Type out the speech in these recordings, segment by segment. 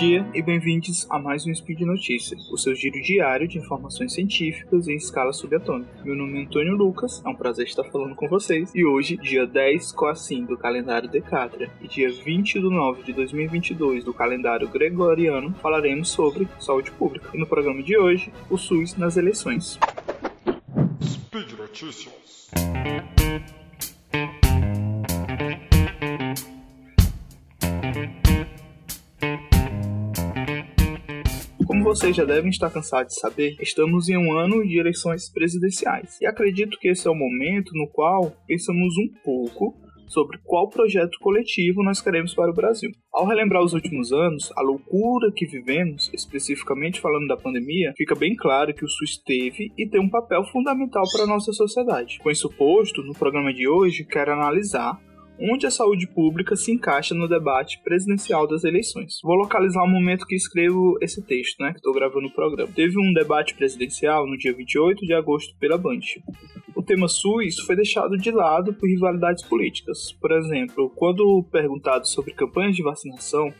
dia e bem-vindos a mais um Speed Notícia, o seu giro diário de informações científicas em escala subatômica. Meu nome é Antônio Lucas, é um prazer estar falando com vocês, e hoje, dia 10 Coacim do calendário Decátria e dia 20 de nove de 2022 do calendário Gregoriano, falaremos sobre saúde pública. E no programa de hoje, o SUS nas eleições. Speed Notícias. Vocês já devem estar cansados de saber, estamos em um ano de eleições presidenciais. E acredito que esse é o momento no qual pensamos um pouco sobre qual projeto coletivo nós queremos para o Brasil. Ao relembrar os últimos anos, a loucura que vivemos, especificamente falando da pandemia, fica bem claro que o SUS teve e tem um papel fundamental para a nossa sociedade. Com isso posto, no programa de hoje quero analisar onde a saúde pública se encaixa no debate presidencial das eleições. Vou localizar o momento que escrevo esse texto, né, que estou gravando o programa. Teve um debate presidencial no dia 28 de agosto pela Band. O tema SUS foi deixado de lado por rivalidades políticas. Por exemplo, quando perguntado sobre campanhas de vacinação,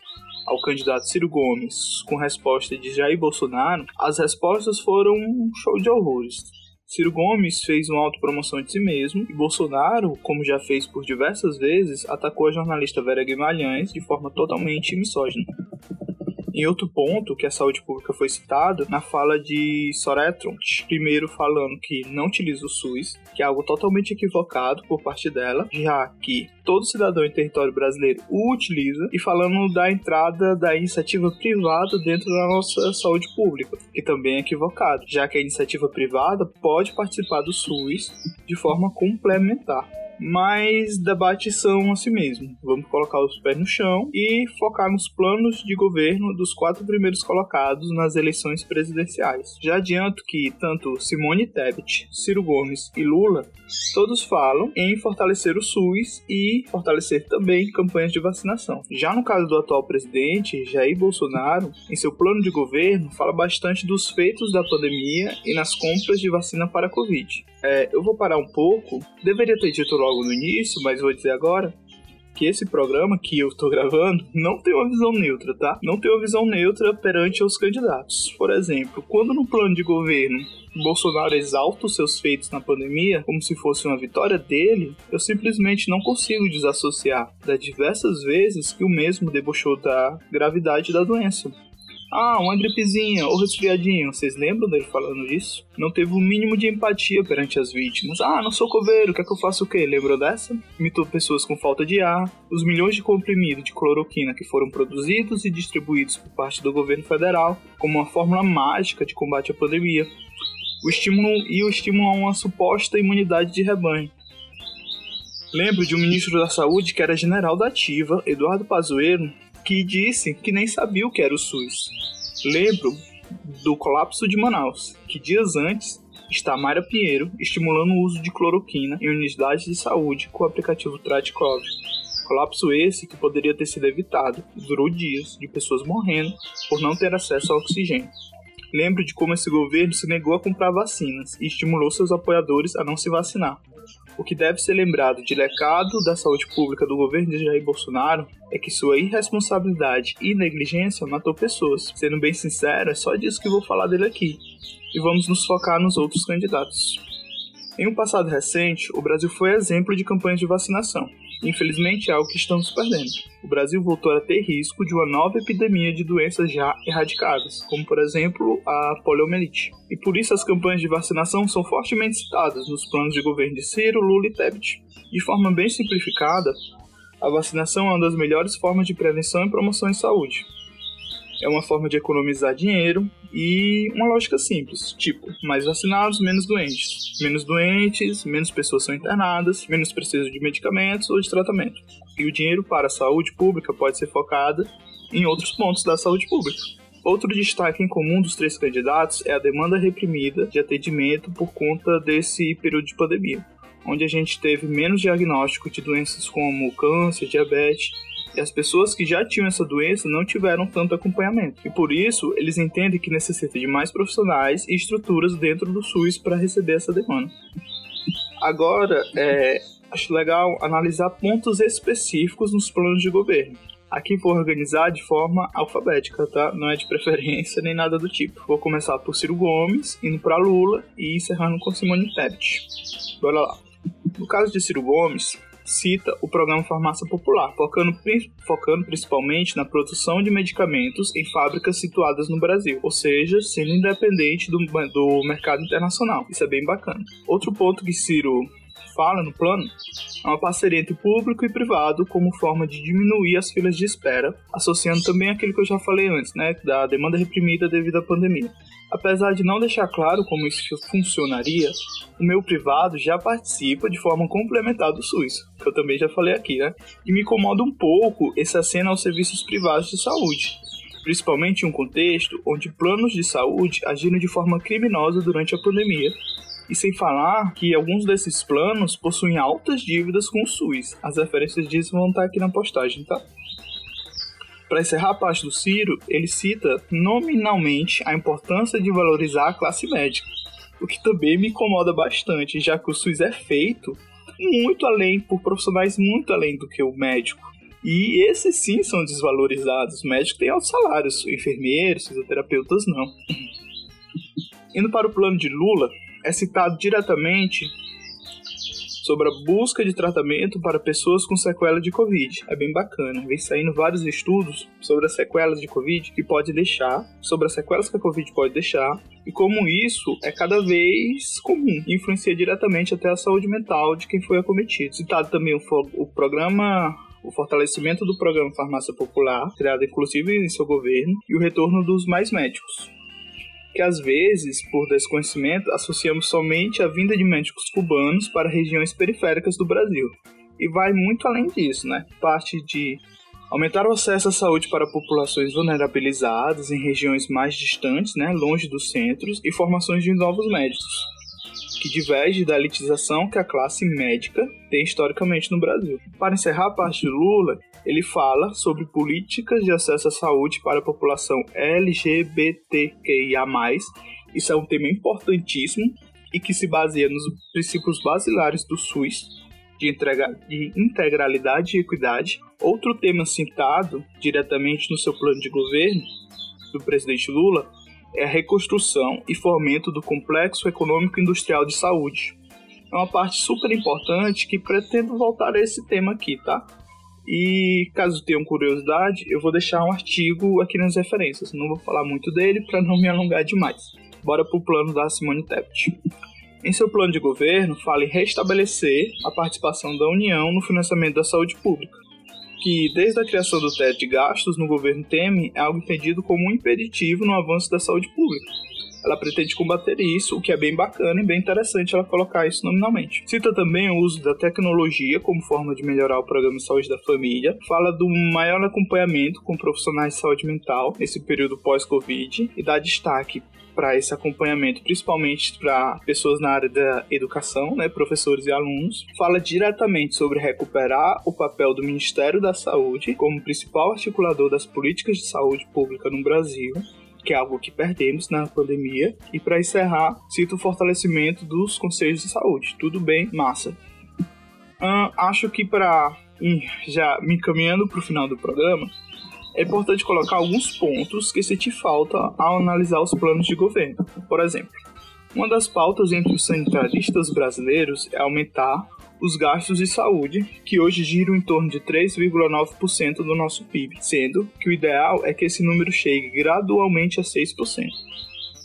ao candidato Ciro Gomes com resposta de Jair Bolsonaro, as respostas foram um show de horrores. Ciro Gomes fez uma autopromoção de si mesmo e Bolsonaro, como já fez por diversas vezes, atacou a jornalista Vera Guimarães de forma totalmente misógina. Em outro ponto, que a saúde pública foi citado, na fala de Soraya primeiro falando que não utiliza o SUS, que é algo totalmente equivocado por parte dela, já que todo cidadão em território brasileiro o utiliza, e falando da entrada da iniciativa privada dentro da nossa saúde pública, que também é equivocado, já que a iniciativa privada pode participar do SUS de forma complementar mas debates são assim mesmo. Vamos colocar os pés no chão e focar nos planos de governo dos quatro primeiros colocados nas eleições presidenciais. Já adianto que tanto Simone Tebet, Ciro Gomes e Lula todos falam em fortalecer o SUS e fortalecer também campanhas de vacinação. Já no caso do atual presidente, Jair Bolsonaro, em seu plano de governo, fala bastante dos feitos da pandemia e nas compras de vacina para a Covid. É, eu vou parar um pouco, deveria ter dito logo no início, mas vou dizer agora que esse programa que eu estou gravando não tem uma visão neutra, tá? Não tem uma visão neutra perante os candidatos. Por exemplo, quando no plano de governo Bolsonaro exalta os seus feitos na pandemia como se fosse uma vitória dele, eu simplesmente não consigo desassociar das diversas vezes que o mesmo debochou da gravidade da doença. Ah, uma gripezinha ou resfriadinho. Vocês lembram dele falando disso? Não teve o um mínimo de empatia perante as vítimas. Ah, não sou coveiro, quer que eu faça o quê? Lembram dessa? Imitou pessoas com falta de ar, os milhões de comprimidos de cloroquina que foram produzidos e distribuídos por parte do governo federal como uma fórmula mágica de combate à pandemia. O estímulo e o estímulo a uma suposta imunidade de rebanho. Lembro de um ministro da Saúde que era general da ativa, Eduardo Pazuello, que disse que nem sabia o que era o SUS. Lembro do colapso de Manaus, que dias antes está Mayra Pinheiro estimulando o uso de cloroquina em unidades de saúde com o aplicativo Tradcov. Colapso esse que poderia ter sido evitado. Durou dias de pessoas morrendo por não ter acesso ao oxigênio. Lembro de como esse governo se negou a comprar vacinas e estimulou seus apoiadores a não se vacinar. O que deve ser lembrado de lecado da saúde pública do governo de Jair Bolsonaro é que sua irresponsabilidade e negligência matou pessoas. Sendo bem sincero, é só disso que vou falar dele aqui. E vamos nos focar nos outros candidatos. Em um passado recente, o Brasil foi exemplo de campanhas de vacinação. Infelizmente é algo que estamos perdendo. O Brasil voltou a ter risco de uma nova epidemia de doenças já erradicadas, como por exemplo a poliomielite. E por isso as campanhas de vacinação são fortemente citadas nos planos de governo de Ciro, Lula e Tebet. De forma bem simplificada, a vacinação é uma das melhores formas de prevenção e promoção em saúde é uma forma de economizar dinheiro e uma lógica simples, tipo, mais vacinados, menos doentes. Menos doentes, menos pessoas são internadas, menos precisam de medicamentos ou de tratamento. E o dinheiro para a saúde pública pode ser focado em outros pontos da saúde pública. Outro destaque em comum dos três candidatos é a demanda reprimida de atendimento por conta desse período de pandemia, onde a gente teve menos diagnóstico de doenças como câncer, diabetes e as pessoas que já tinham essa doença não tiveram tanto acompanhamento. E por isso, eles entendem que necessita de mais profissionais e estruturas dentro do SUS para receber essa demanda. Agora, é, acho legal analisar pontos específicos nos planos de governo. Aqui vou organizar de forma alfabética, tá? Não é de preferência nem nada do tipo. Vou começar por Ciro Gomes, indo para Lula e encerrando com Simone Tebet. Bora lá. No caso de Ciro Gomes, cita o programa Farmácia Popular, focando, focando principalmente na produção de medicamentos em fábricas situadas no Brasil, ou seja, sendo independente do, do mercado internacional. Isso é bem bacana. Outro ponto que Ciro fala no plano é uma parceria entre público e privado como forma de diminuir as filas de espera, associando também aquilo que eu já falei antes, né, da demanda reprimida devido à pandemia. Apesar de não deixar claro como isso funcionaria, o meu privado já participa de forma complementar do SUS, que eu também já falei aqui, né? E me incomoda um pouco esse aceno aos serviços privados de saúde, principalmente em um contexto onde planos de saúde agiram de forma criminosa durante a pandemia e sem falar que alguns desses planos possuem altas dívidas com o SUS. As referências disso vão estar aqui na postagem, tá? Para encerrar a parte do Ciro, ele cita nominalmente a importância de valorizar a classe médica, o que também me incomoda bastante, já que o SUS é feito muito além, por profissionais muito além do que o médico. E esses sim são desvalorizados. Os médicos têm altos salários, enfermeiros, fisioterapeutas não. Indo para o plano de Lula, é citado diretamente sobre a busca de tratamento para pessoas com sequela de Covid. É bem bacana. Vem saindo vários estudos sobre as sequelas de Covid que pode deixar, sobre as sequelas que a Covid pode deixar e como isso é cada vez comum, influencia diretamente até a saúde mental de quem foi acometido. Citado também o, o programa o fortalecimento do programa Farmácia Popular, criado inclusive em seu governo, e o retorno dos mais médicos que às vezes, por desconhecimento, associamos somente a vinda de médicos cubanos para regiões periféricas do Brasil. E vai muito além disso, né? Parte de aumentar o acesso à saúde para populações vulnerabilizadas em regiões mais distantes, né, longe dos centros, e formações de novos médicos que diverge da elitização que a classe médica tem historicamente no Brasil. Para encerrar a parte do Lula, ele fala sobre políticas de acesso à saúde para a população LGBTQIA+. Isso é um tema importantíssimo e que se baseia nos princípios basilares do SUS, de, integralidade e equidade. Outro tema citado diretamente no seu plano de governo do presidente Lula é a reconstrução e fomento do complexo econômico industrial de saúde. É uma parte super importante que pretendo voltar a esse tema aqui, tá? E caso tenham curiosidade, eu vou deixar um artigo aqui nas referências. Não vou falar muito dele para não me alongar demais. Bora pro plano da Simone Tebet. Em seu plano de governo, fala em restabelecer a participação da União no financiamento da saúde pública que, desde a criação do teto de gastos no governo Temer, é algo entendido como um impeditivo no avanço da saúde pública. Ela pretende combater isso, o que é bem bacana e bem interessante ela colocar isso nominalmente. Cita também o uso da tecnologia como forma de melhorar o programa de saúde da família. Fala do maior acompanhamento com profissionais de saúde mental nesse período pós-Covid e dá destaque para esse acompanhamento, principalmente para pessoas na área da educação, né, professores e alunos, fala diretamente sobre recuperar o papel do Ministério da Saúde como principal articulador das políticas de saúde pública no Brasil, que é algo que perdemos na pandemia. E para encerrar, cito o fortalecimento dos conselhos de saúde. Tudo bem, massa. Acho que para já me encaminhando para o final do programa, é importante colocar alguns pontos que senti falta ao analisar os planos de governo. Por exemplo, uma das pautas entre os sanitaristas brasileiros é aumentar os gastos de saúde, que hoje giram em torno de 3,9% do nosso PIB, sendo que o ideal é que esse número chegue gradualmente a 6%.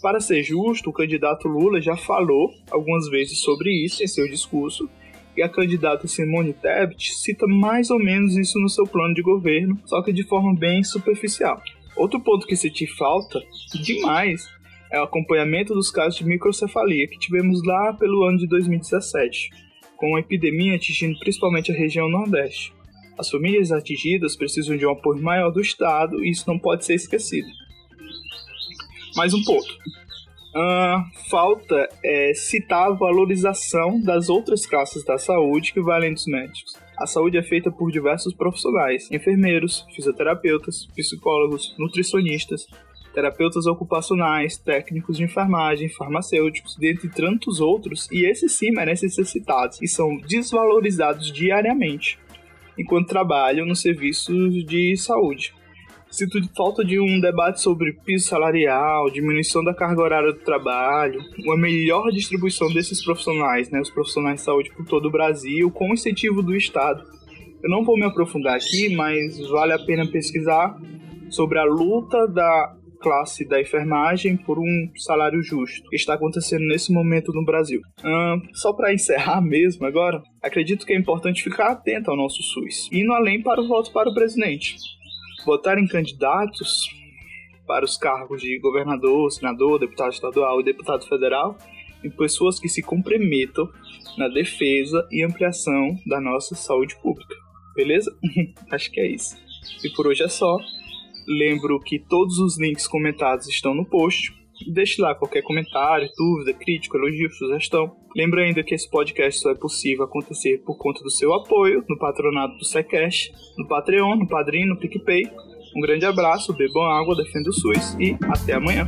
Para ser justo, o candidato Lula já falou algumas vezes sobre isso em seu discurso e a candidata Simone Tebet cita mais ou menos isso no seu plano de governo, só que de forma bem superficial. Outro ponto que senti falta demais é o acompanhamento dos casos de microcefalia que tivemos lá pelo ano de 2017, com a epidemia atingindo principalmente a região Nordeste. As famílias atingidas precisam de um apoio maior do Estado e isso não pode ser esquecido. Mais um ponto. Uh, falta é, citar a valorização das outras classes da saúde que valem dos médicos. A saúde é feita por diversos profissionais: enfermeiros, fisioterapeutas, psicólogos, nutricionistas, terapeutas ocupacionais, técnicos de enfermagem, farmacêuticos, dentre tantos outros, e esses sim merecem ser citados e são desvalorizados diariamente. enquanto trabalham nos serviços de saúde. Sinto falta de um debate sobre piso salarial, diminuição da carga horária do trabalho, uma melhor distribuição desses profissionais, né, os profissionais de saúde por todo o Brasil, com incentivo do Estado. Eu não vou me aprofundar aqui, mas vale a pena pesquisar sobre a luta da classe da enfermagem por um salário justo, que está acontecendo nesse momento no Brasil. só para encerrar mesmo agora, acredito que é importante ficar atento ao nosso SUS, indo além para o voto para o presidente votarem candidatos para os cargos de governador, senador, deputado estadual e deputado federal em pessoas que se comprometam na defesa e ampliação da nossa saúde pública. Beleza? Acho que é isso. E por hoje é só. Lembro que todos os links comentados estão no post. Deixe lá qualquer comentário, dúvida, crítica, elogio, sugestão. Lembro ainda que esse podcast só é possível acontecer por conta do seu apoio no patronato do Secash, no Patreon, no Padrim, no PicPay. Um grande abraço, bebam água, defenda o SUS e até amanhã.